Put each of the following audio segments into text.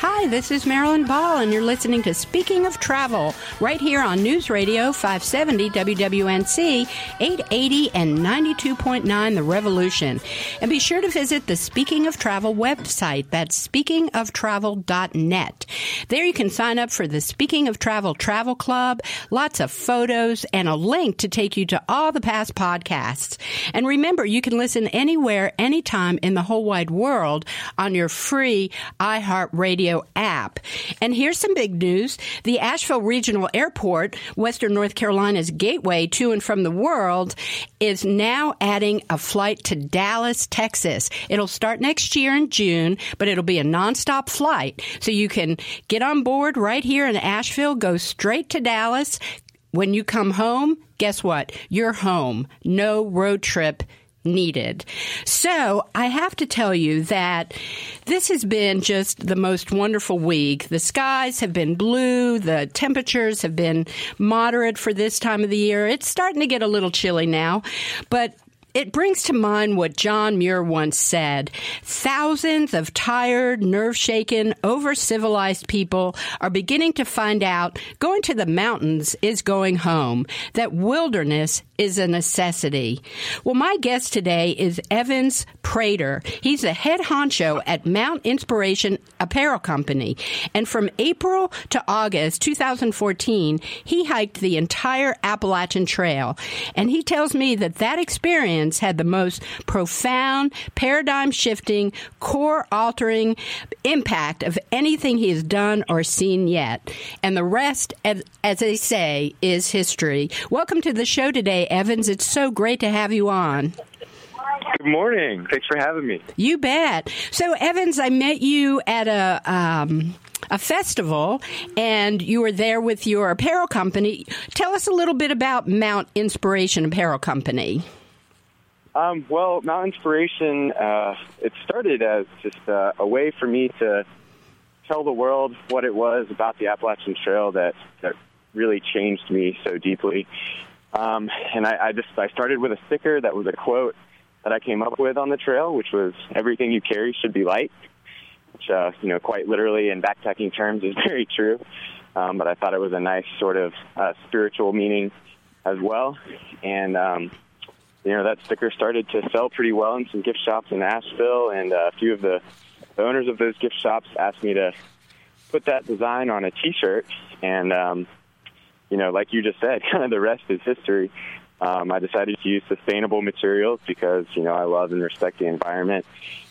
Hi, this is Marilyn Ball, and you're listening to Speaking of Travel right here on News Radio 570 WWNC 880 and 92.9 The Revolution. And be sure to visit the Speaking of Travel website. That's speakingoftravel.net. There you can sign up for the Speaking of Travel Travel Club, lots of photos, and a link to take you to all the past podcasts. And remember, you can listen anywhere, anytime in the whole wide world on your free iHeartRadio app. And here's some big news. The Asheville Regional Airport, Western North Carolina's gateway to and from the world, is now adding a flight to Dallas, Texas. It'll start next year in June, but it'll be a nonstop flight. So you can get on board right here in Asheville, go straight to Dallas. When you come home, guess what? You're home. No road trip needed. So I have to tell you that this has been just the most wonderful week. The skies have been blue. The temperatures have been moderate for this time of the year. It's starting to get a little chilly now, but it brings to mind what John Muir once said thousands of tired, nerve shaken, over civilized people are beginning to find out going to the mountains is going home, that wilderness is a necessity. Well, my guest today is Evans Prater. He's the head honcho at Mount Inspiration Apparel Company. And from April to August 2014, he hiked the entire Appalachian Trail. And he tells me that that experience had the most profound, paradigm shifting, core altering impact of anything he has done or seen yet. And the rest, as they say, is history. Welcome to the show today, Evans. It's so great to have you on. Good morning. Thanks for having me. You bet. So, Evans, I met you at a. Um, a festival and you were there with your apparel company. Tell us a little bit about Mount Inspiration Apparel Company. Um, well, Mount Inspiration, uh, it started as just uh, a way for me to tell the world what it was about the Appalachian Trail that, that really changed me so deeply. Um, and I, I just I started with a sticker that was a quote that I came up with on the trail, which was "Everything you carry should be light," which uh, you know quite literally in backpacking terms is very true. Um, but I thought it was a nice sort of uh, spiritual meaning as well, and um, you know that sticker started to sell pretty well in some gift shops in Asheville, and uh, a few of the, the owners of those gift shops asked me to put that design on a T-shirt, and um, you know, like you just said, kind of the rest is history. Um, I decided to use sustainable materials because you know I love and respect the environment,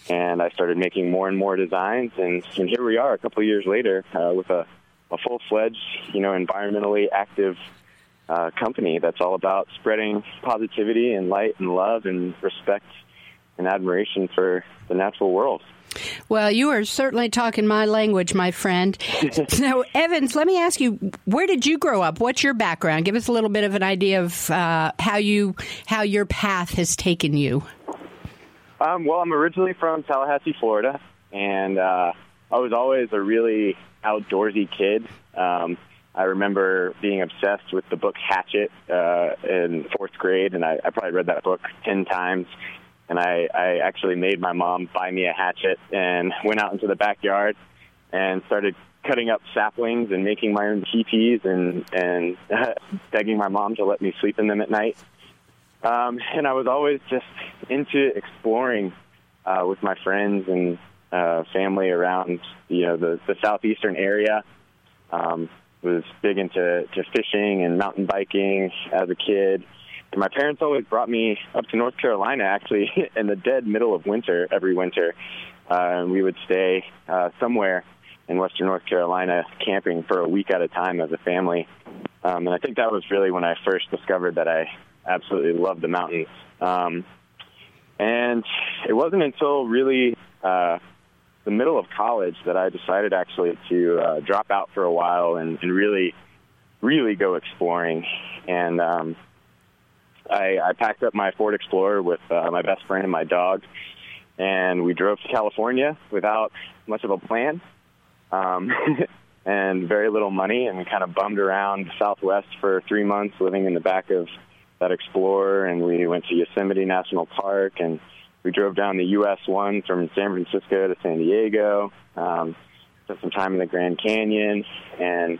and I started making more and more designs, and, and here we are, a couple of years later, uh, with a, a full-fledged, you know, environmentally active uh, company that's all about spreading positivity and light and love and respect and admiration for the natural world. Well, you are certainly talking my language, my friend. so, Evans, let me ask you: Where did you grow up? What's your background? Give us a little bit of an idea of uh, how you how your path has taken you. Um, well, I'm originally from Tallahassee, Florida, and uh, I was always a really outdoorsy kid. Um, I remember being obsessed with the book Hatchet uh, in fourth grade, and I, I probably read that book ten times. And I, I actually made my mom buy me a hatchet and went out into the backyard and started cutting up saplings and making my own teepees and and begging my mom to let me sleep in them at night. Um, and I was always just into exploring uh, with my friends and uh, family around you know the, the southeastern area. Um, was big into to fishing and mountain biking as a kid. And my parents always brought me up to North Carolina, actually, in the dead middle of winter every winter. Uh, and we would stay uh, somewhere in Western North Carolina camping for a week at a time as a family. Um, and I think that was really when I first discovered that I absolutely loved the mountains. Um, and it wasn't until really uh, the middle of college that I decided actually to uh, drop out for a while and, and really, really go exploring. And um, I, I packed up my Ford Explorer with uh, my best friend and my dog, and we drove to California without much of a plan. um, and very little money, and we kind of bummed around the Southwest for three months, living in the back of that Explorer, and we went to Yosemite National Park, and we drove down the US one from San Francisco to San Diego. Um, spent some time in the Grand Canyon, and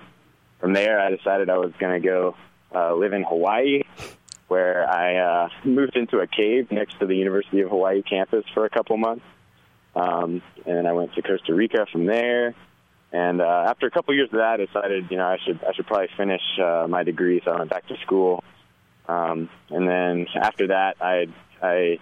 from there, I decided I was going to go uh, live in Hawaii, where I uh, moved into a cave next to the University of Hawaii campus for a couple months. Um, and then I went to Costa Rica from there. And uh, after a couple years of that, I decided, you know, I should I should probably finish uh, my degree, so I went back to school. Um, and then after that, I I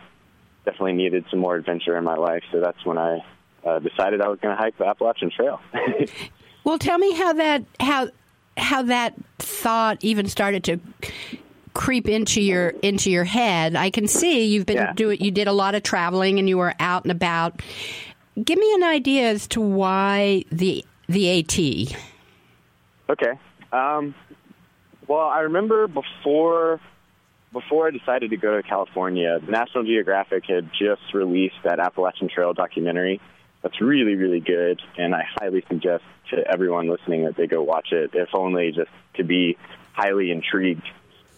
definitely needed some more adventure in my life, so that's when I uh, decided I was going to hike the Appalachian Trail. well, tell me how that how how that thought even started to creep into your into your head. I can see you've been yeah. doing you did a lot of traveling and you were out and about. Give me an idea as to why the the AT. Okay. Um, well, I remember before before I decided to go to California, National Geographic had just released that Appalachian Trail documentary. That's really, really good, and I highly suggest to everyone listening that they go watch it, if only just to be highly intrigued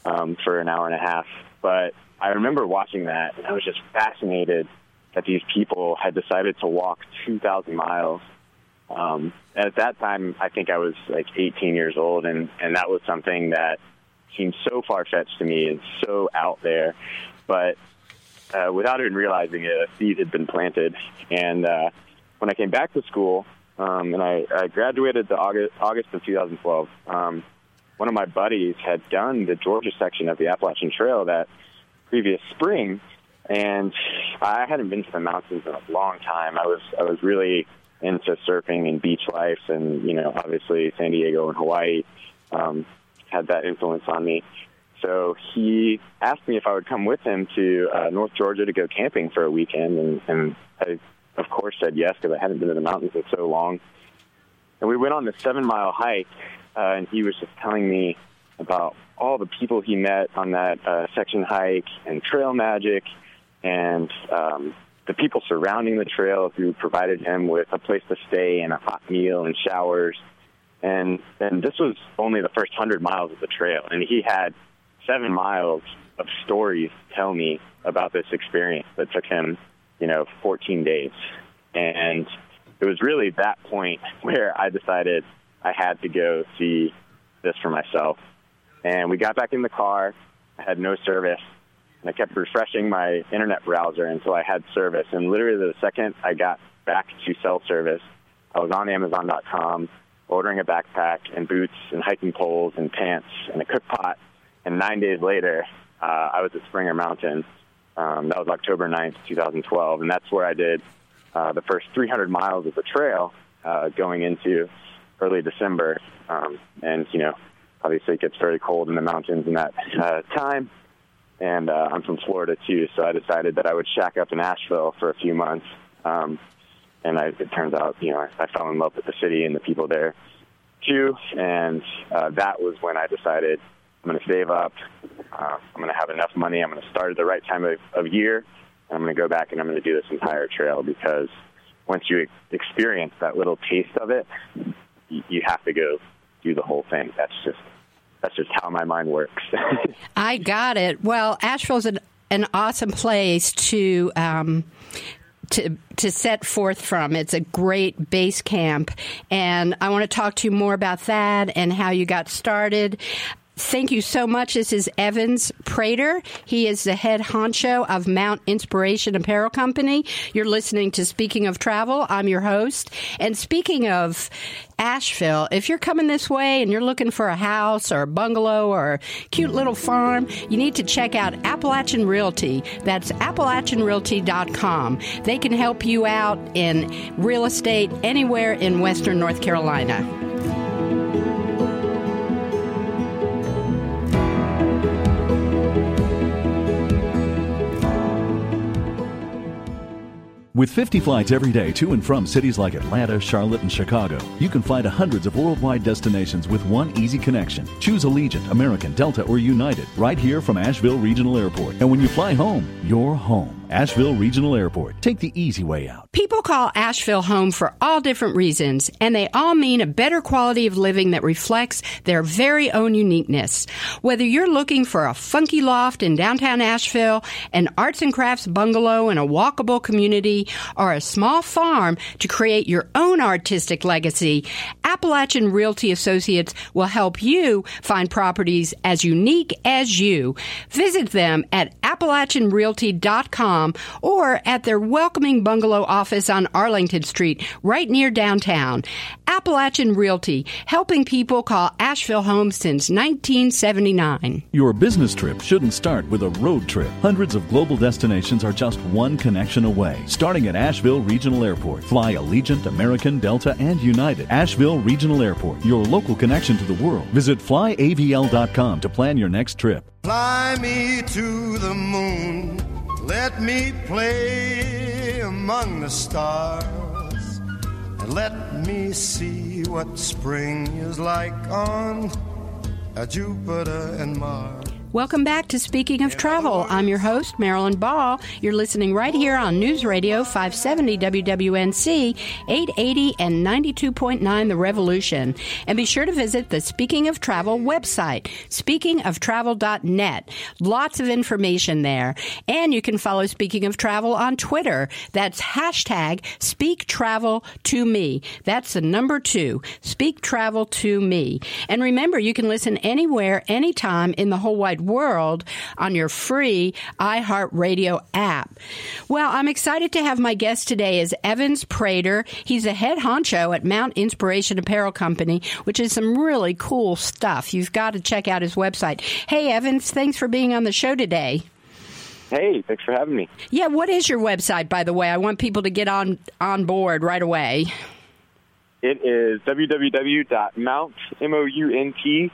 um, for an hour and a half. But I remember watching that, and I was just fascinated that these people had decided to walk 2,000 miles. Um, at that time, I think I was like 18 years old, and, and that was something that seemed so far fetched to me and so out there. But uh, without even realizing it, a seed had been planted. And uh, when I came back to school, um, and I, I graduated the August, August of 2012, um, one of my buddies had done the Georgia section of the Appalachian Trail that previous spring, and I hadn't been to the mountains in a long time. I was I was really into surfing and beach life, and you know, obviously San Diego and Hawaii um, had that influence on me. So he asked me if I would come with him to uh, North Georgia to go camping for a weekend, and, and I, of course, said yes because I hadn't been to the mountains in so long. And we went on this seven mile hike, uh, and he was just telling me about all the people he met on that uh, section hike and trail magic, and um, the people surrounding the trail who provided him with a place to stay and a hot meal and showers and and this was only the first hundred miles of the trail, and he had seven miles of stories to tell me about this experience that took him, you know, 14 days, and it was really that point where I decided I had to go see this for myself. And we got back in the car. I had no service. And I kept refreshing my internet browser until I had service. And literally the second I got back to cell service, I was on Amazon.com ordering a backpack and boots and hiking poles and pants and a cook pot. And nine days later, uh, I was at Springer Mountain. Um, that was October 9th, 2012. And that's where I did uh, the first 300 miles of the trail uh, going into early December. Um, and, you know, obviously it gets very cold in the mountains in that uh, time. And uh, I'm from Florida, too, so I decided that I would shack up in Asheville for a few months. Um, and I, it turns out, you know, I, fell in love with the city and the people there too. And uh, that was when I decided I'm going to save up. Uh, I'm going to have enough money. I'm going to start at the right time of, of year. I'm going to go back and I'm going to do this entire trail because once you experience that little taste of it, you, you have to go do the whole thing. That's just that's just how my mind works. I got it. Well, Asheville's an an awesome place to um, to to set forth from. It's a great base camp, and I want to talk to you more about that and how you got started. Thank you so much. This is Evans Prater. He is the head honcho of Mount Inspiration Apparel Company. You're listening to Speaking of Travel. I'm your host. And speaking of Asheville, if you're coming this way and you're looking for a house or a bungalow or a cute little farm, you need to check out Appalachian Realty. That's AppalachianRealty.com. They can help you out in real estate anywhere in Western North Carolina. With 50 flights every day to and from cities like Atlanta, Charlotte, and Chicago, you can fly to hundreds of worldwide destinations with one easy connection. Choose Allegiant, American, Delta, or United right here from Asheville Regional Airport. And when you fly home, you're home. Asheville Regional Airport. Take the easy way out. People call Asheville home for all different reasons, and they all mean a better quality of living that reflects their very own uniqueness. Whether you're looking for a funky loft in downtown Asheville, an arts and crafts bungalow in a walkable community, or a small farm to create your own artistic legacy, Appalachian Realty Associates will help you find properties as unique as you. Visit them at AppalachianRealty.com or at their welcoming bungalow office on Arlington Street, right near downtown. Appalachian Realty, helping people call Asheville home since 1979. Your business trip shouldn't start with a road trip. Hundreds of global destinations are just one connection away. Starting at Asheville Regional Airport, fly Allegiant, American, Delta, and United. Asheville Regional Airport, your local connection to the world. Visit flyavl.com to plan your next trip. Fly me to the moon. Let me play among the stars. And let me see what spring is like on uh, Jupiter and Mars. Welcome back to Speaking of Travel. I'm your host, Marilyn Ball. You're listening right here on News Radio 570 WWNC, 880 and 92.9 The Revolution. And be sure to visit the Speaking of Travel website, speakingoftravel.net. Lots of information there. And you can follow Speaking of Travel on Twitter. That's hashtag Speak Travel to Me. That's the number two, Speak Travel to Me. And remember, you can listen anywhere, anytime in the whole wide world on your free iHeartRadio app. Well, I'm excited to have my guest today is Evans Prater. He's a head honcho at Mount Inspiration Apparel Company, which is some really cool stuff. You've got to check out his website. Hey, Evans, thanks for being on the show today. Hey, thanks for having me. Yeah, what is your website, by the way? I want people to get on on board right away. It is www.mount, M-O-U-N-T,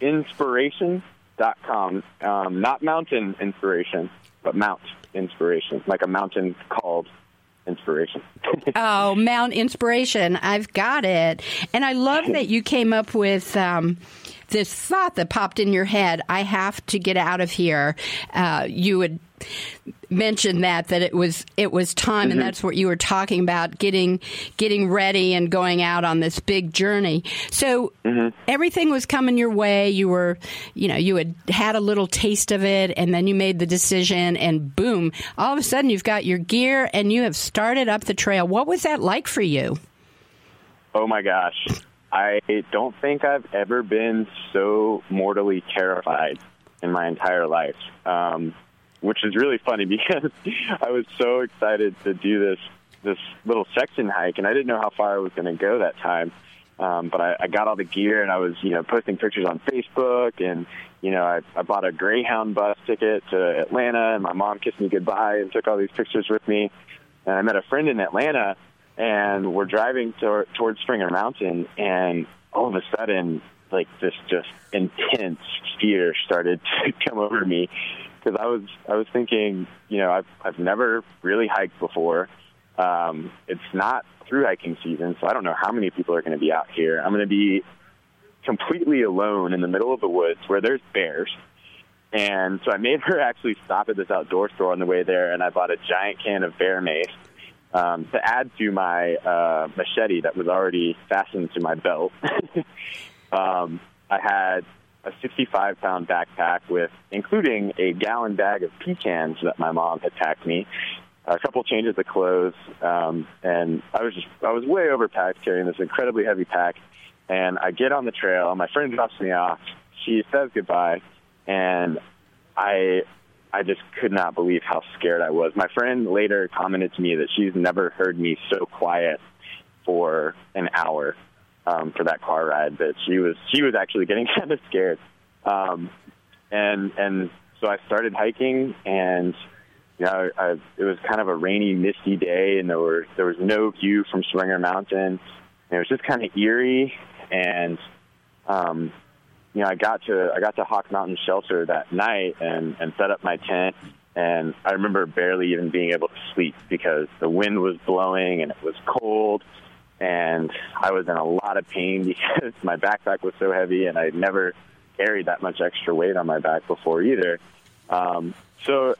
inspiration dot com. Um, not mountain inspiration, but Mount Inspiration, like a mountain called Inspiration. oh, Mount Inspiration. I've got it. And I love that you came up with. Um, this thought that popped in your head, I have to get out of here. Uh, you would mentioned that that it was it was time mm-hmm. and that's what you were talking about getting getting ready and going out on this big journey. So mm-hmm. everything was coming your way. You were you know you had had a little taste of it and then you made the decision and boom all of a sudden you've got your gear and you have started up the trail. What was that like for you? Oh my gosh. I don't think I've ever been so mortally terrified in my entire life, um, which is really funny because I was so excited to do this this little section hike, and I didn't know how far I was going to go that time. Um, but I, I got all the gear, and I was you know posting pictures on Facebook, and you know I, I bought a Greyhound bus ticket to Atlanta, and my mom kissed me goodbye and took all these pictures with me. And I met a friend in Atlanta and we're driving to, towards Springer Mountain, and all of a sudden, like this just intense fear started to come over me because I was I was thinking, you know, I've I've never really hiked before. Um, it's not through hiking season, so I don't know how many people are going to be out here. I'm going to be completely alone in the middle of the woods where there's bears. And so I made her actually stop at this outdoor store on the way there, and I bought a giant can of bear mace um, to add to my uh, machete that was already fastened to my belt. um, I had a 65 pound backpack with, including a gallon bag of pecans that my mom had packed me, a couple changes of clothes, um, and I was just I was way overpacked carrying this incredibly heavy pack. And I get on the trail, my friend drops me off. She says goodbye, and I I just could not believe how scared I was. My friend later commented to me that she's never heard me so quiet for an hour um, for that car ride. That she was she was actually getting kind of scared. Um, and and so I started hiking, and you know, I, it was kind of a rainy, misty day, and there were there was no view from Springer Mountain. And it was just kind of eerie, and um, you know, I got to I got to Hawk Mountain Shelter that night and and set up my tent. And I remember barely even being able to sleep because the wind was blowing and it was cold, and I was in a lot of pain because my backpack was so heavy and I'd never carried that much extra weight on my back before either. Um, so,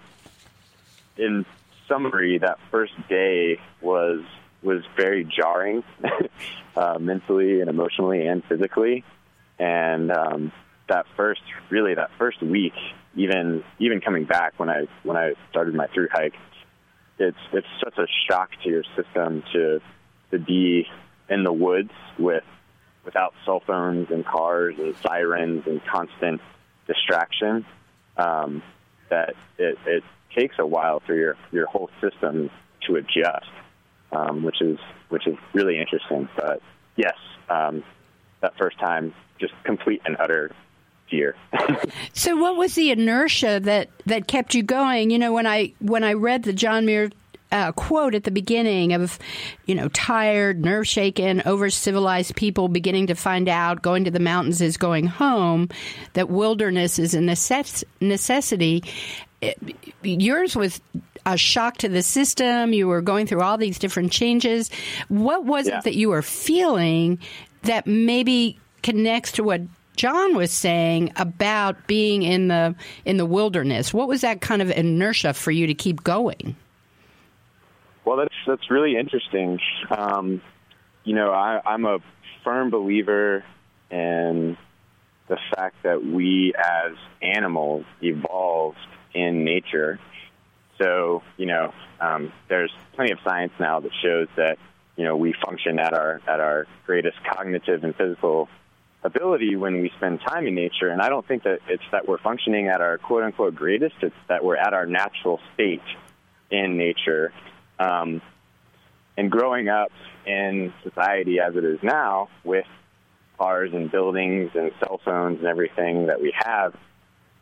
in summary, that first day was was very jarring, uh, mentally and emotionally and physically. And um, that first, really, that first week, even even coming back when I when I started my through hike, it's it's such a shock to your system to to be in the woods with without cell phones and cars and sirens and constant distraction um, that it, it takes a while for your your whole system to adjust, um, which is which is really interesting. But yes, um, that first time, just complete and utter fear. so, what was the inertia that that kept you going? You know, when I when I read the John Muir uh, quote at the beginning of, you know, tired, nerve shaken, over civilized people beginning to find out going to the mountains is going home, that wilderness is a necess- necessity. It, yours was a shock to the system. You were going through all these different changes. What was yeah. it that you were feeling that maybe connects to what John was saying about being in the in the wilderness? What was that kind of inertia for you to keep going? Well, that's that's really interesting. Um, you know, I, I'm a firm believer in the fact that we as animals evolved in nature. So, you know, um, there's plenty of science now that shows that you know we function at our at our greatest cognitive and physical ability when we spend time in nature. And I don't think that it's that we're functioning at our quote unquote greatest. It's that we're at our natural state in nature. Um, and growing up in society as it is now, with cars and buildings and cell phones and everything that we have,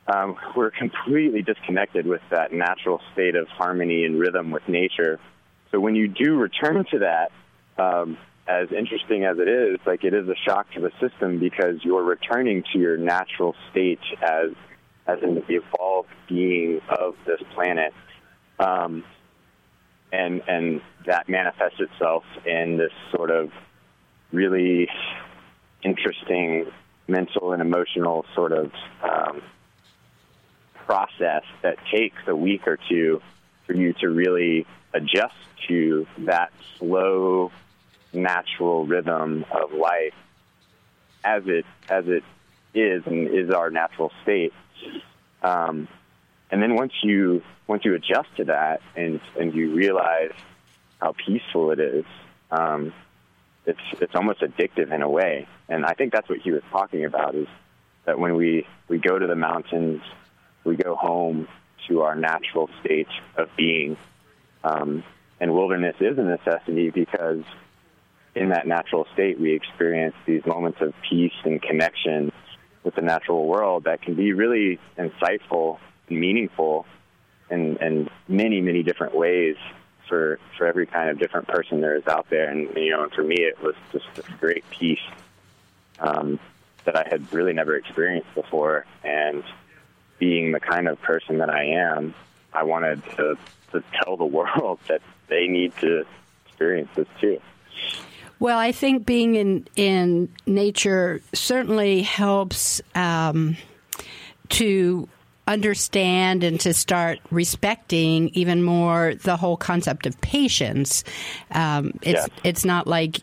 um, we're completely disconnected with that natural state of harmony and rhythm with nature. So when you do return to that, um, as interesting as it is, like it is a shock to the system because you're returning to your natural state as as an evolved being of this planet. Um, and and that manifests itself in this sort of really interesting mental and emotional sort of um, process that takes a week or two for you to really adjust to that slow, natural rhythm of life as it as it is and is our natural state. Um, and then once you once you adjust to that and and you realize how peaceful it is, um, it's it's almost addictive in a way. And I think that's what he was talking about is that when we we go to the mountains, we go home to our natural state of being. Um, and wilderness is a necessity because in that natural state we experience these moments of peace and connection with the natural world that can be really insightful meaningful in, in many, many different ways for for every kind of different person there is out there. And you know, and for me, it was just this great piece um, that I had really never experienced before. And being the kind of person that I am, I wanted to to tell the world that they need to experience this too. Well, I think being in in nature certainly helps um, to understand and to start respecting even more the whole concept of patience. Um, it's yeah. it's not like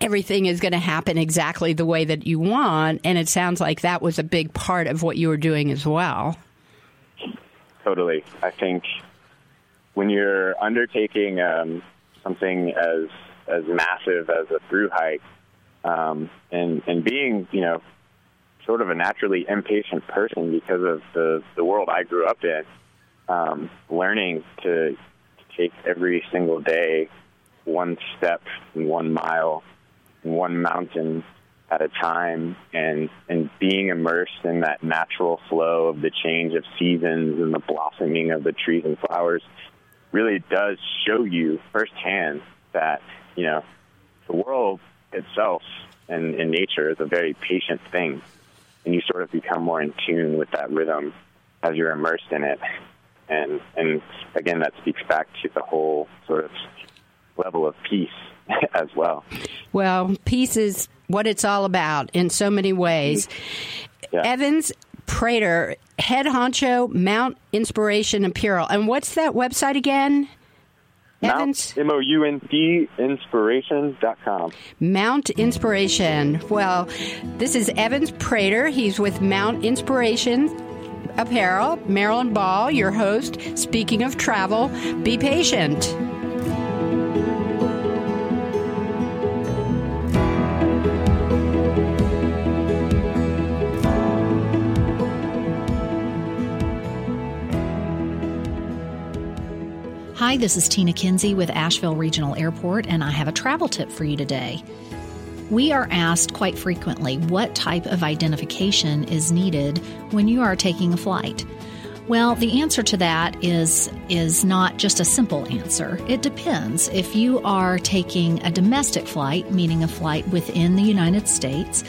everything is going to happen exactly the way that you want, and it sounds like that was a big part of what you were doing as well. Totally, I think when you're undertaking um, something as as massive as a through hike, um, and and being you know sort of a naturally impatient person because of the the world I grew up in. Um, learning to, to take every single day one step, one mile, one mountain at a time, and and being immersed in that natural flow of the change of seasons and the blossoming of the trees and flowers really does show you firsthand that you know the world itself and in nature is a very patient thing and you sort of become more in tune with that rhythm as you're immersed in it. And and again, that speaks back to the whole sort of level of peace as well. Well, peace is what it's all about in so many ways. Yeah. Evans, Prater, head honcho, Mount Inspiration Apparel. And what's that website again? Evans? M O U N T inspiration.com. Mount Inspiration. Well, this is Evans Prater. He's with Mount Inspiration Apparel. Marilyn Ball, your host. Speaking of travel, be patient. Hi, this is Tina Kinsey with Asheville Regional Airport, and I have a travel tip for you today. We are asked quite frequently what type of identification is needed when you are taking a flight. Well, the answer to that is is not just a simple answer. It depends. If you are taking a domestic flight, meaning a flight within the United States,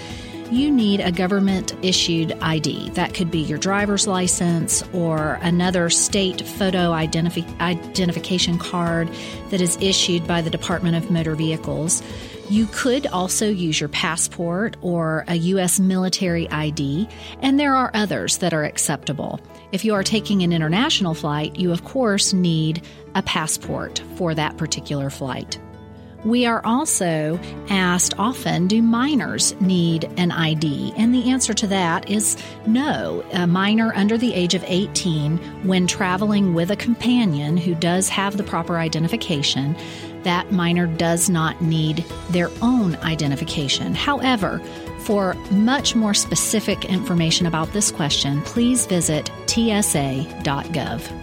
you need a government issued ID. That could be your driver's license or another state photo identifi- identification card that is issued by the Department of Motor Vehicles. You could also use your passport or a U.S. military ID, and there are others that are acceptable. If you are taking an international flight, you of course need a passport for that particular flight. We are also asked often do minors need an ID? And the answer to that is no. A minor under the age of 18, when traveling with a companion who does have the proper identification, that minor does not need their own identification. However, for much more specific information about this question, please visit tsa.gov.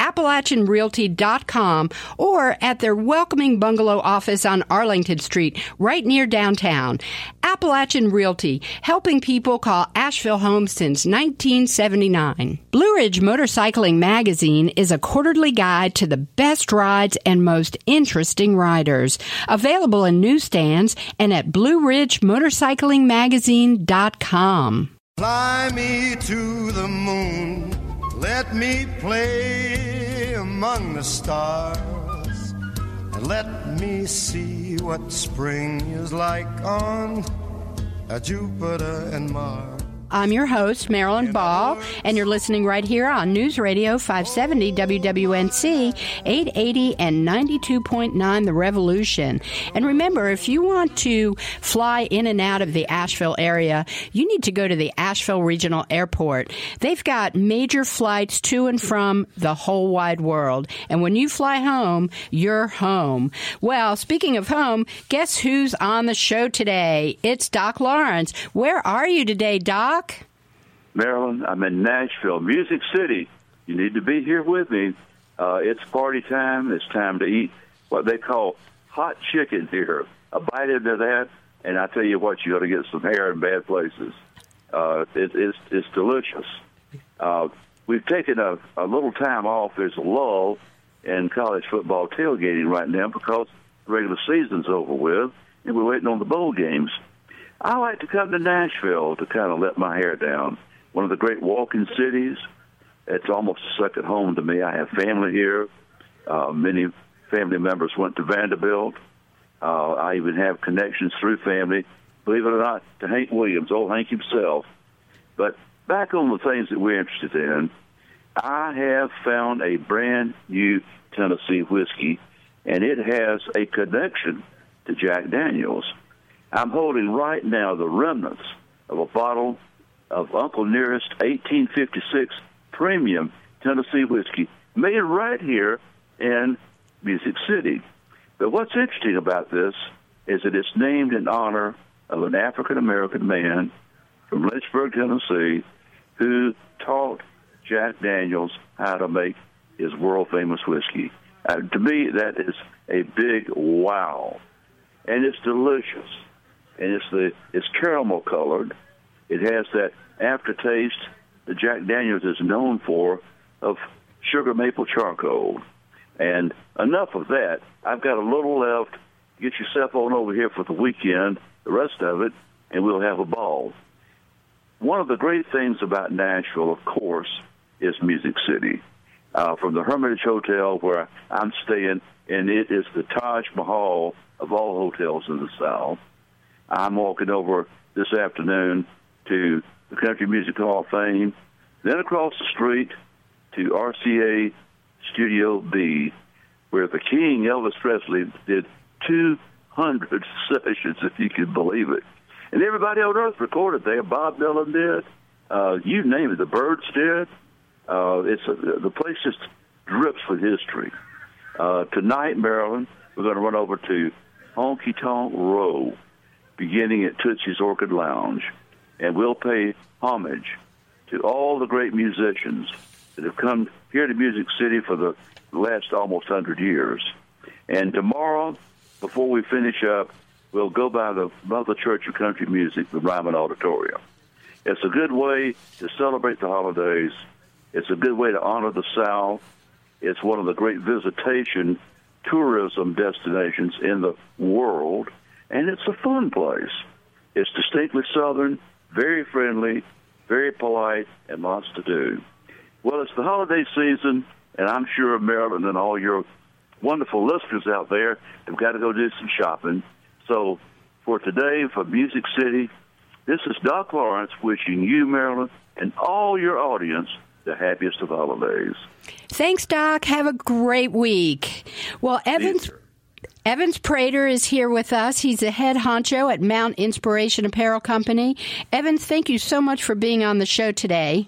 AppalachianRealty.com or at their welcoming bungalow office on Arlington Street, right near downtown. Appalachian Realty, helping people call Asheville home since 1979. Blue Ridge Motorcycling Magazine is a quarterly guide to the best rides and most interesting riders. Available in newsstands and at BlueRidgeMotorcyclingMagazine.com. Fly me to the moon, let me play among the stars. And let me see what spring is like on Jupiter and Mars. I'm your host, Marilyn Ball, and you're listening right here on News Radio 570 WWNC 880 and 92.9 The Revolution. And remember, if you want to fly in and out of the Asheville area, you need to go to the Asheville Regional Airport. They've got major flights to and from the whole wide world. And when you fly home, you're home. Well, speaking of home, guess who's on the show today? It's Doc Lawrence. Where are you today, Doc? Marilyn. I'm in Nashville, Music City. You need to be here with me. Uh, it's party time. It's time to eat what they call hot chicken here. A bite into that, and I tell you what, you ought to get some hair in bad places. Uh, it, it's, it's delicious. Uh, we've taken a, a little time off. There's a lull in college football tailgating right now because the regular season's over with, and we're waiting on the bowl games. I like to come to Nashville to kind of let my hair down. One of the great walking cities. It's almost a second home to me. I have family here. Uh, many family members went to Vanderbilt. Uh, I even have connections through family, believe it or not, to Hank Williams, old Hank himself. But back on the things that we're interested in, I have found a brand new Tennessee whiskey, and it has a connection to Jack Daniels. I'm holding right now the remnants of a bottle of Uncle Nearest 1856 premium Tennessee whiskey made right here in Music City. But what's interesting about this is that it's named in honor of an African American man from Lynchburg, Tennessee, who taught Jack Daniels how to make his world famous whiskey. Uh, to me, that is a big wow. And it's delicious and it's the it's caramel colored. It has that aftertaste that Jack Daniels is known for of sugar maple charcoal, And enough of that. I've got a little left. Get yourself on over here for the weekend, the rest of it, and we'll have a ball. One of the great things about Nashville, of course, is Music City. Uh, from the Hermitage Hotel where I'm staying, and it is the Taj Mahal of all hotels in the South. I'm walking over this afternoon to the Country Music Hall of Fame, then across the street to RCA Studio B, where the King Elvis Presley did 200 sessions, if you can believe it. And everybody on earth recorded there. Bob Dylan did. Uh, you name it. The Byrds did. Uh, it's a, the place just drips with history. Uh, tonight, Marilyn, we're going to run over to Honky Tonk Row, beginning at Tootsie's Orchid Lounge, and we'll pay homage to all the great musicians that have come here to Music City for the last almost hundred years. And tomorrow, before we finish up, we'll go by the Mother Church of Country Music, the Ryman Auditorium. It's a good way to celebrate the holidays. It's a good way to honor the South. It's one of the great visitation tourism destinations in the world, and it's a fun place. It's distinctly Southern, very friendly, very polite, and lots to do. Well, it's the holiday season, and I'm sure Marilyn and all your wonderful listeners out there have got to go do some shopping. So for today, for Music City, this is Doc Lawrence wishing you, Marilyn, and all your audience the happiest of holidays. Thanks, Doc. Have a great week. Well, Evans. Evans Prater is here with us. He's the head honcho at Mount Inspiration Apparel Company. Evans, thank you so much for being on the show today.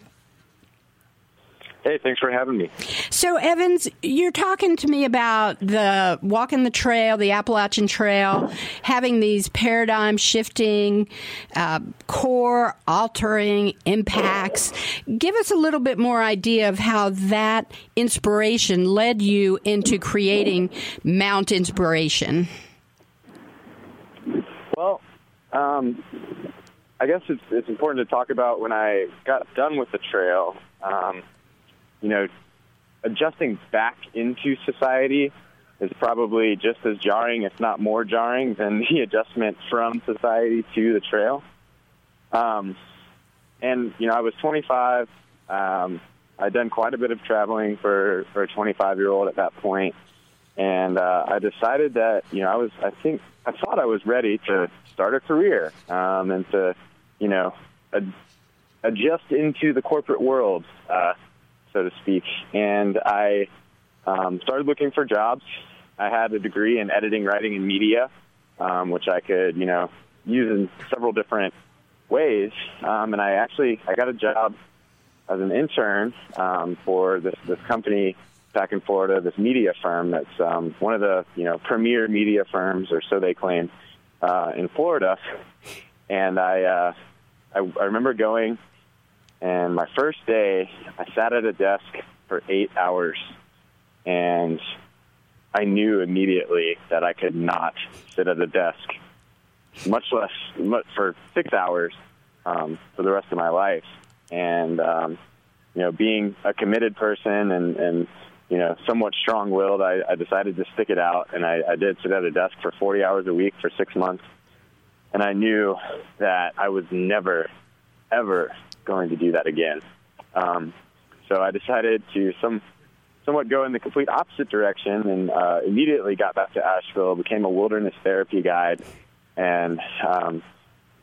Hey, thanks for having me. So, Evans, you're talking to me about the walking the trail, the Appalachian Trail, having these paradigm shifting, uh, core altering impacts. Give us a little bit more idea of how that inspiration led you into creating Mount Inspiration. Well, um, I guess it's, it's important to talk about when I got done with the trail. Um, you know, adjusting back into society is probably just as jarring, if not more jarring, than the adjustment from society to the trail. Um, and you know, I was 25. Um, I'd done quite a bit of traveling for for a 25 year old at that point. point, and uh, I decided that you know I was I think I thought I was ready to start a career um, and to you know ad- adjust into the corporate world. Uh, so to speak. And I um, started looking for jobs. I had a degree in editing, writing, and media, um, which I could, you know, use in several different ways. Um, and I actually I got a job as an intern um, for this this company back in Florida, this media firm that's um, one of the you know premier media firms, or so they claim, uh, in Florida. And I, uh, I I remember going and my first day, I sat at a desk for eight hours, and I knew immediately that I could not sit at a desk, much less much for six hours um, for the rest of my life. And um, you know, being a committed person and, and you know somewhat strong-willed, I, I decided to stick it out, and I, I did sit at a desk for 40 hours a week for six months. And I knew that I was never, ever going to do that again. Um, so I decided to some somewhat go in the complete opposite direction and uh, immediately got back to Asheville, became a wilderness therapy guide, and um,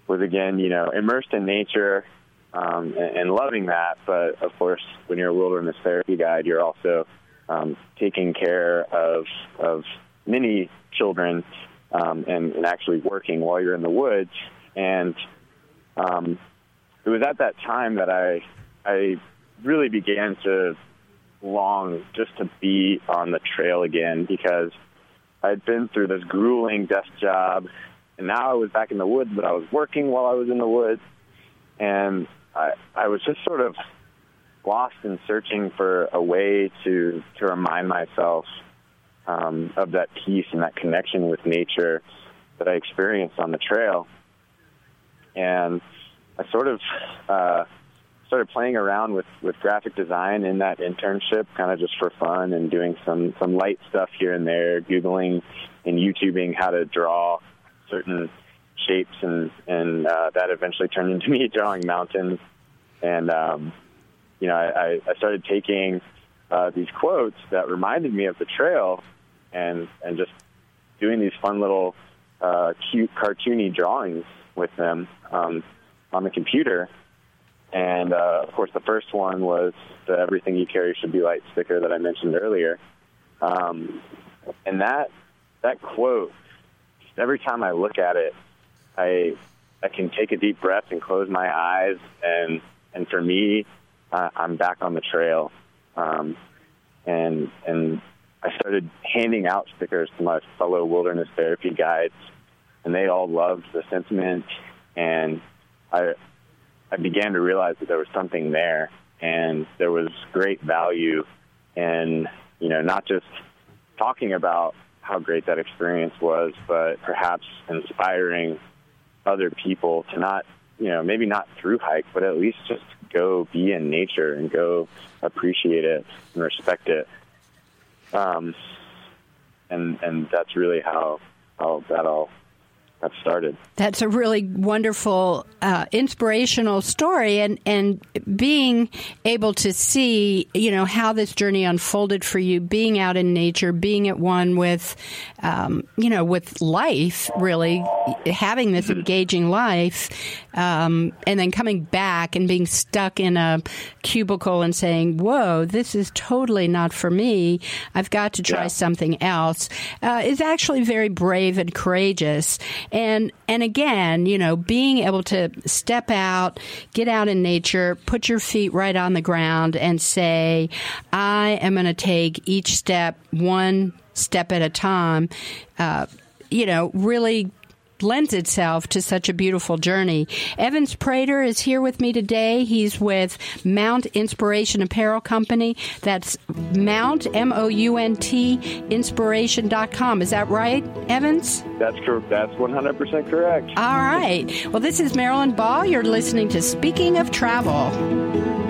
was again, you know, immersed in nature um, and, and loving that. But of course, when you're a wilderness therapy guide, you're also um, taking care of of many children um, and, and actually working while you're in the woods. And um, it was at that time that I I really began to long just to be on the trail again because I'd been through this grueling desk job and now I was back in the woods but I was working while I was in the woods. And I I was just sort of lost in searching for a way to to remind myself um, of that peace and that connection with nature that I experienced on the trail. And I sort of uh, started playing around with with graphic design in that internship, kind of just for fun, and doing some some light stuff here and there, googling and YouTubing how to draw certain shapes, and and uh, that eventually turned into me drawing mountains. And um, you know, I, I started taking uh, these quotes that reminded me of the trail, and and just doing these fun little uh, cute cartoony drawings with them um, on the computer. And uh, of course, the first one was the "Everything You Carry Should Be Light" sticker that I mentioned earlier. Um, and that that quote, every time I look at it, I I can take a deep breath and close my eyes, and and for me, uh, I'm back on the trail. Um, and and I started handing out stickers to my fellow wilderness therapy guides, and they all loved the sentiment. And I I began to realize that there was something there, and there was great value in you know not just talking about how great that experience was, but perhaps inspiring other people to not you know maybe not through hike, but at least just go be in nature and go appreciate it and respect it. Um, and and that's really how how that all got started. That's a really wonderful, uh, inspirational story, and and being able to see, you know, how this journey unfolded for you, being out in nature, being at one with, um, you know, with life, really having this engaging life, um, and then coming back and being stuck in a cubicle and saying, "Whoa, this is totally not for me. I've got to try yeah. something else," uh, is actually very brave and courageous. And and again, you know, being able to step out, get out in nature, put your feet right on the ground and say, I am going to take each step one step at a time. Uh, you know, really lends itself to such a beautiful journey. Evans Prater is here with me today. He's with Mount Inspiration Apparel Company. That's Mount, M O U N T, inspiration.com. Is that right, Evans? That's correct. That's 100% correct. All right. Well, this is Marilyn Ball. You're listening to Speaking of Travel.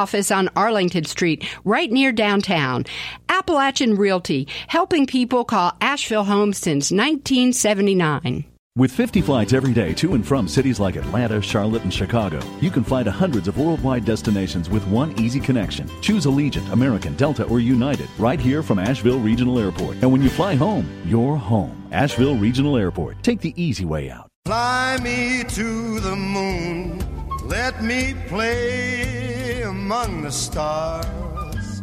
on Arlington Street, right near downtown. Appalachian Realty, helping people call Asheville home since 1979. With 50 flights every day to and from cities like Atlanta, Charlotte, and Chicago, you can fly to hundreds of worldwide destinations with one easy connection. Choose Allegiant, American, Delta, or United right here from Asheville Regional Airport. And when you fly home, you're home. Asheville Regional Airport. Take the easy way out. Fly me to the moon. Let me play among the stars.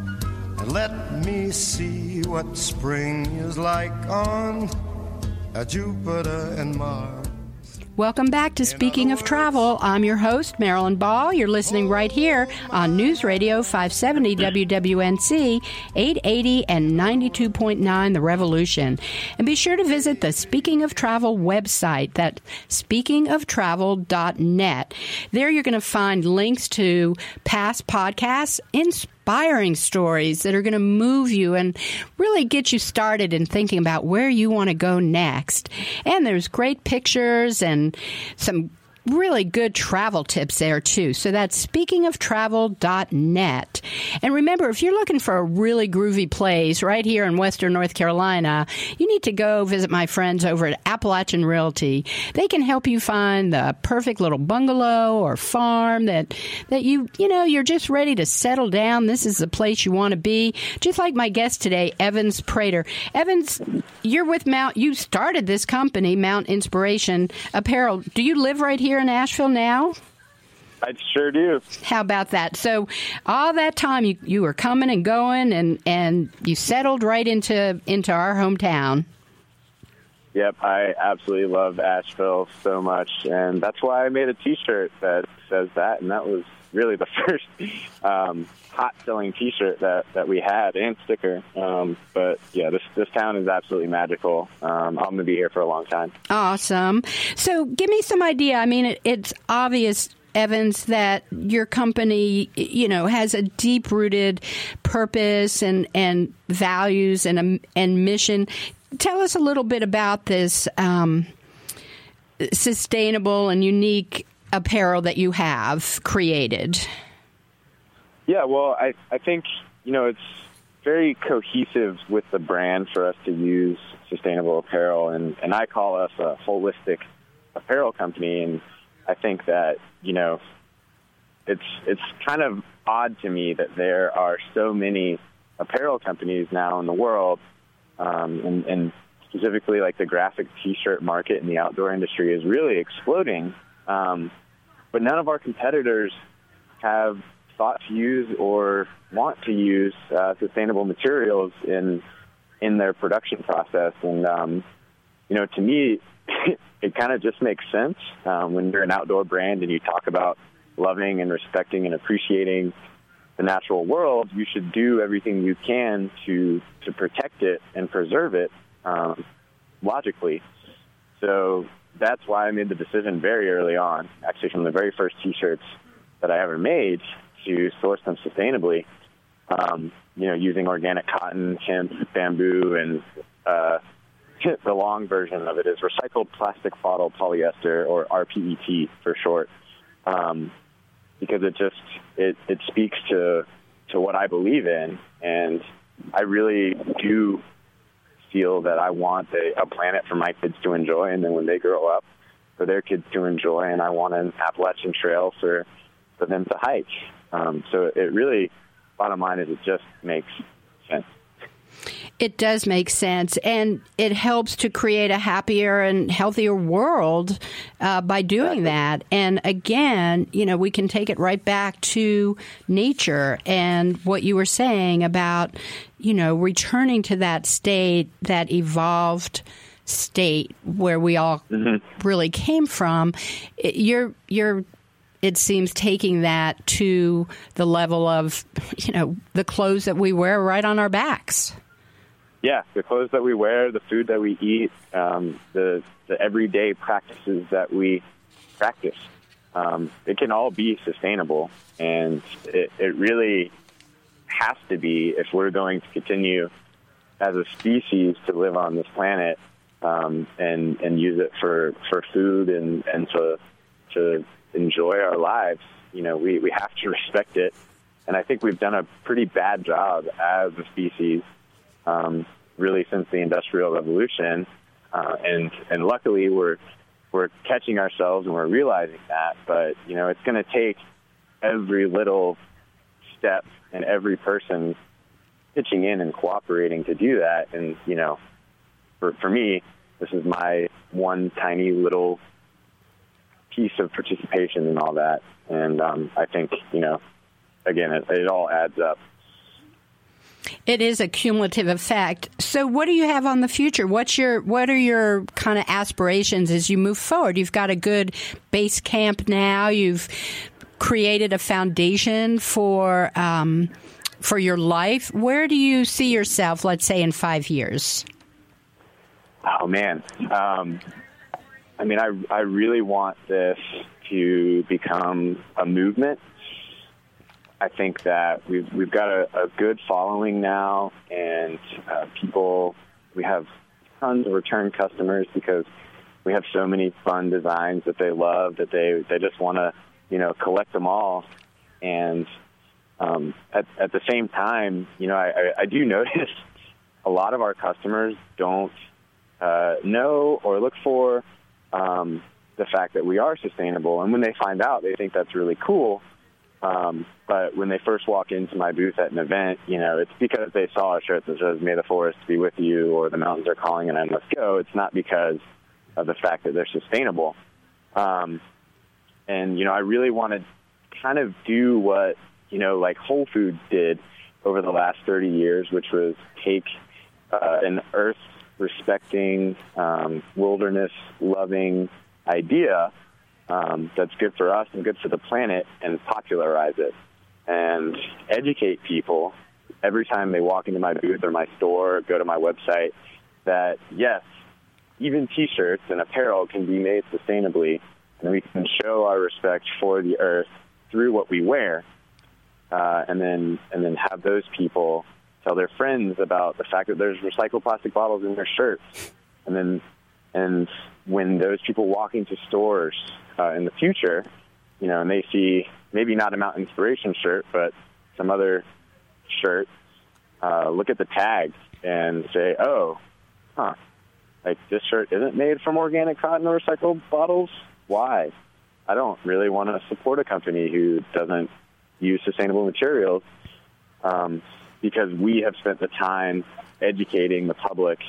And let me see what spring is like on uh, Jupiter and Mars. Welcome back to Speaking of Travel. I'm your host, Marilyn Ball. You're listening right here on News Radio 570 WWNC, 880 and 92.9 The Revolution. And be sure to visit the Speaking of Travel website, that speakingoftravel.net. There you're going to find links to past podcasts, inspiring stories that are going to move you and really get you started in thinking about where you want to go next. And there's great pictures and some really good travel tips there too. So that's speakingoftravel.net. And remember, if you're looking for a really groovy place right here in Western North Carolina, you need to go visit my friends over at Appalachian Realty. They can help you find the perfect little bungalow or farm that that you you know you're just ready to settle down. This is the place you want to be. Just like my guest today, Evans Prater. Evans, you're with Mount. You started this company, Mount Inspiration Apparel. Do you live right here in Asheville now? I sure do. How about that? So, all that time you you were coming and going, and and you settled right into into our hometown. Yep, I absolutely love Asheville so much, and that's why I made a T-shirt that says that, and that was really the first um, hot selling T-shirt that that we had and sticker. Um, but yeah, this this town is absolutely magical. Um, I'm going to be here for a long time. Awesome. So, give me some idea. I mean, it, it's obvious Evans, that your company, you know, has a deep rooted purpose and, and values and, um, and mission. Tell us a little bit about this um, sustainable and unique apparel that you have created. Yeah, well, I, I think, you know, it's very cohesive with the brand for us to use sustainable apparel. And, and I call us a holistic apparel company. And I think that you know it's it's kind of odd to me that there are so many apparel companies now in the world, um, and, and specifically like the graphic T-shirt market in the outdoor industry is really exploding. Um, but none of our competitors have thought to use or want to use uh, sustainable materials in in their production process. And um, you know, to me, it kind of just makes sense um, when you're an outdoor brand and you talk about loving and respecting and appreciating the natural world. You should do everything you can to to protect it and preserve it um, logically. So that's why I made the decision very early on, actually from the very first T-shirts that I ever made, to source them sustainably. Um, you know, using organic cotton, hemp, bamboo, and uh, the long version of it is recycled plastic bottle polyester, or RPET for short, um, because it just it, it speaks to to what I believe in, and I really do feel that I want a, a planet for my kids to enjoy, and then when they grow up, for their kids to enjoy, and I want an Appalachian Trail for for them to hike. Um, so it really, bottom line is, it just makes sense. It does make sense, and it helps to create a happier and healthier world uh, by doing that. And again, you know, we can take it right back to nature and what you were saying about, you know, returning to that state, that evolved state where we all mm-hmm. really came from. You're you're it seems taking that to the level of you know the clothes that we wear right on our backs yeah, the clothes that we wear, the food that we eat, um, the the everyday practices that we practice. Um, it can all be sustainable, and it, it really has to be if we're going to continue as a species to live on this planet um, and and use it for for food and and to to enjoy our lives. You know, we we have to respect it, and I think we've done a pretty bad job as a species um, really since the Industrial Revolution, uh, and and luckily we're we're catching ourselves and we're realizing that. But you know, it's going to take every little step and every person pitching in and cooperating to do that. And you know, for for me, this is my one tiny little piece of participation and all that. And um, I think you know, again, it, it all adds up. It is a cumulative effect. So, what do you have on the future? What's your what are your kind of aspirations as you move forward? You've got a good base camp now. You've created a foundation for um, for your life. Where do you see yourself? Let's say in five years. Oh man, um, I mean, I I really want this to become a movement. I think that we've we've got a, a good following now, and uh, people we have tons of return customers because we have so many fun designs that they love that they they just want to you know collect them all. And um, at, at the same time you know I, I, I do notice a lot of our customers don't uh, know or look for um, the fact that we are sustainable and when they find out they think that's really cool um, but when they first walk into my booth at an event, you know, it's because they saw a shirt that says "May the forest be with you" or "The mountains are calling and I must go." It's not because of the fact that they're sustainable. Um, and you know, I really want to kind of do what you know, like Whole Foods did over the last 30 years, which was take uh, an earth-respecting, um, wilderness-loving idea um, that's good for us and good for the planet and popularize it and educate people every time they walk into my booth or my store, go to my website, that yes, even T-shirts and apparel can be made sustainably, and we can show our respect for the earth through what we wear, uh, and then and then have those people tell their friends about the fact that there's recycled plastic bottles in their shirts, and then and when those people walk into stores uh, in the future, you know, and they see maybe not a Mountain Inspiration shirt, but some other shirt, uh, look at the tags and say, oh, huh, like this shirt isn't made from organic cotton or recycled bottles. Why? I don't really want to support a company who doesn't use sustainable materials um, because we have spent the time educating the public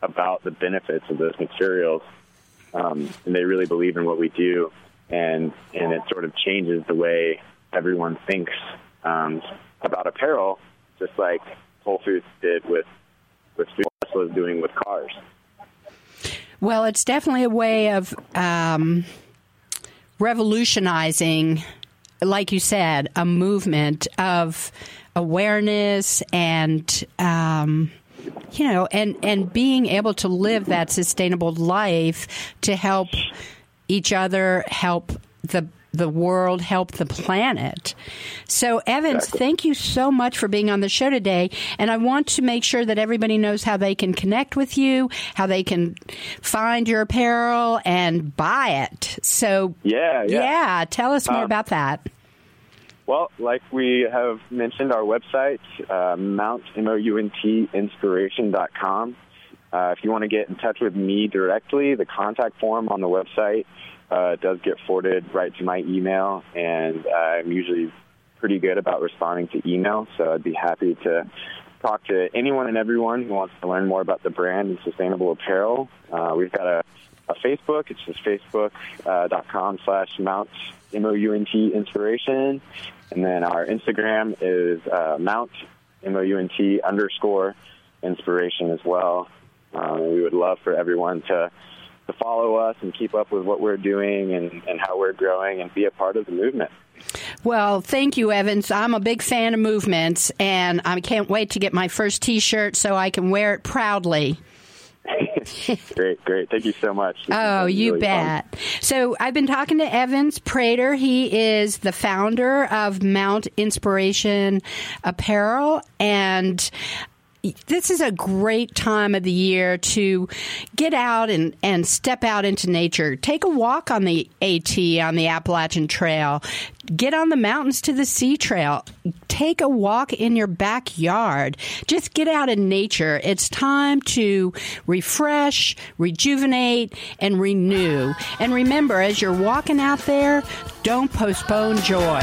about the benefits of those materials, um, and they really believe in what we do, and and it sort of changes the way everyone thinks um, about apparel, just like Whole Foods did with with Tesla is doing with cars. Well, it's definitely a way of um, revolutionizing, like you said, a movement of awareness and. Um, you know, and and being able to live that sustainable life to help each other, help the the world, help the planet. So, Evans, exactly. thank you so much for being on the show today. And I want to make sure that everybody knows how they can connect with you, how they can find your apparel and buy it. So, yeah, yeah, yeah tell us more um, about that. Well, like we have mentioned, our website, uh, inspiration.com. Uh, if you want to get in touch with me directly, the contact form on the website uh, does get forwarded right to my email, and I'm usually pretty good about responding to email, so I'd be happy to talk to anyone and everyone who wants to learn more about the brand and sustainable apparel. Uh, we've got a, a Facebook. It's just facebook.com uh, slash Mount, M-O-U-N-T, inspiration. And then our Instagram is uh, Mount, M-O-U-N-T underscore inspiration as well. Um, we would love for everyone to to follow us and keep up with what we're doing and, and how we're growing and be a part of the movement. Well, thank you, Evans. I'm a big fan of movements, and I can't wait to get my first T-shirt so I can wear it proudly. great, great. Thank you so much. This oh, you really bet. Fun. So I've been talking to Evans Prater. He is the founder of Mount Inspiration Apparel, and this is a great time of the year to get out and, and step out into nature. Take a walk on the AT on the Appalachian Trail. Get on the mountains to the Sea Trail. Take a walk in your backyard. Just get out in nature. It's time to refresh, rejuvenate, and renew. And remember, as you're walking out there, don't postpone joy.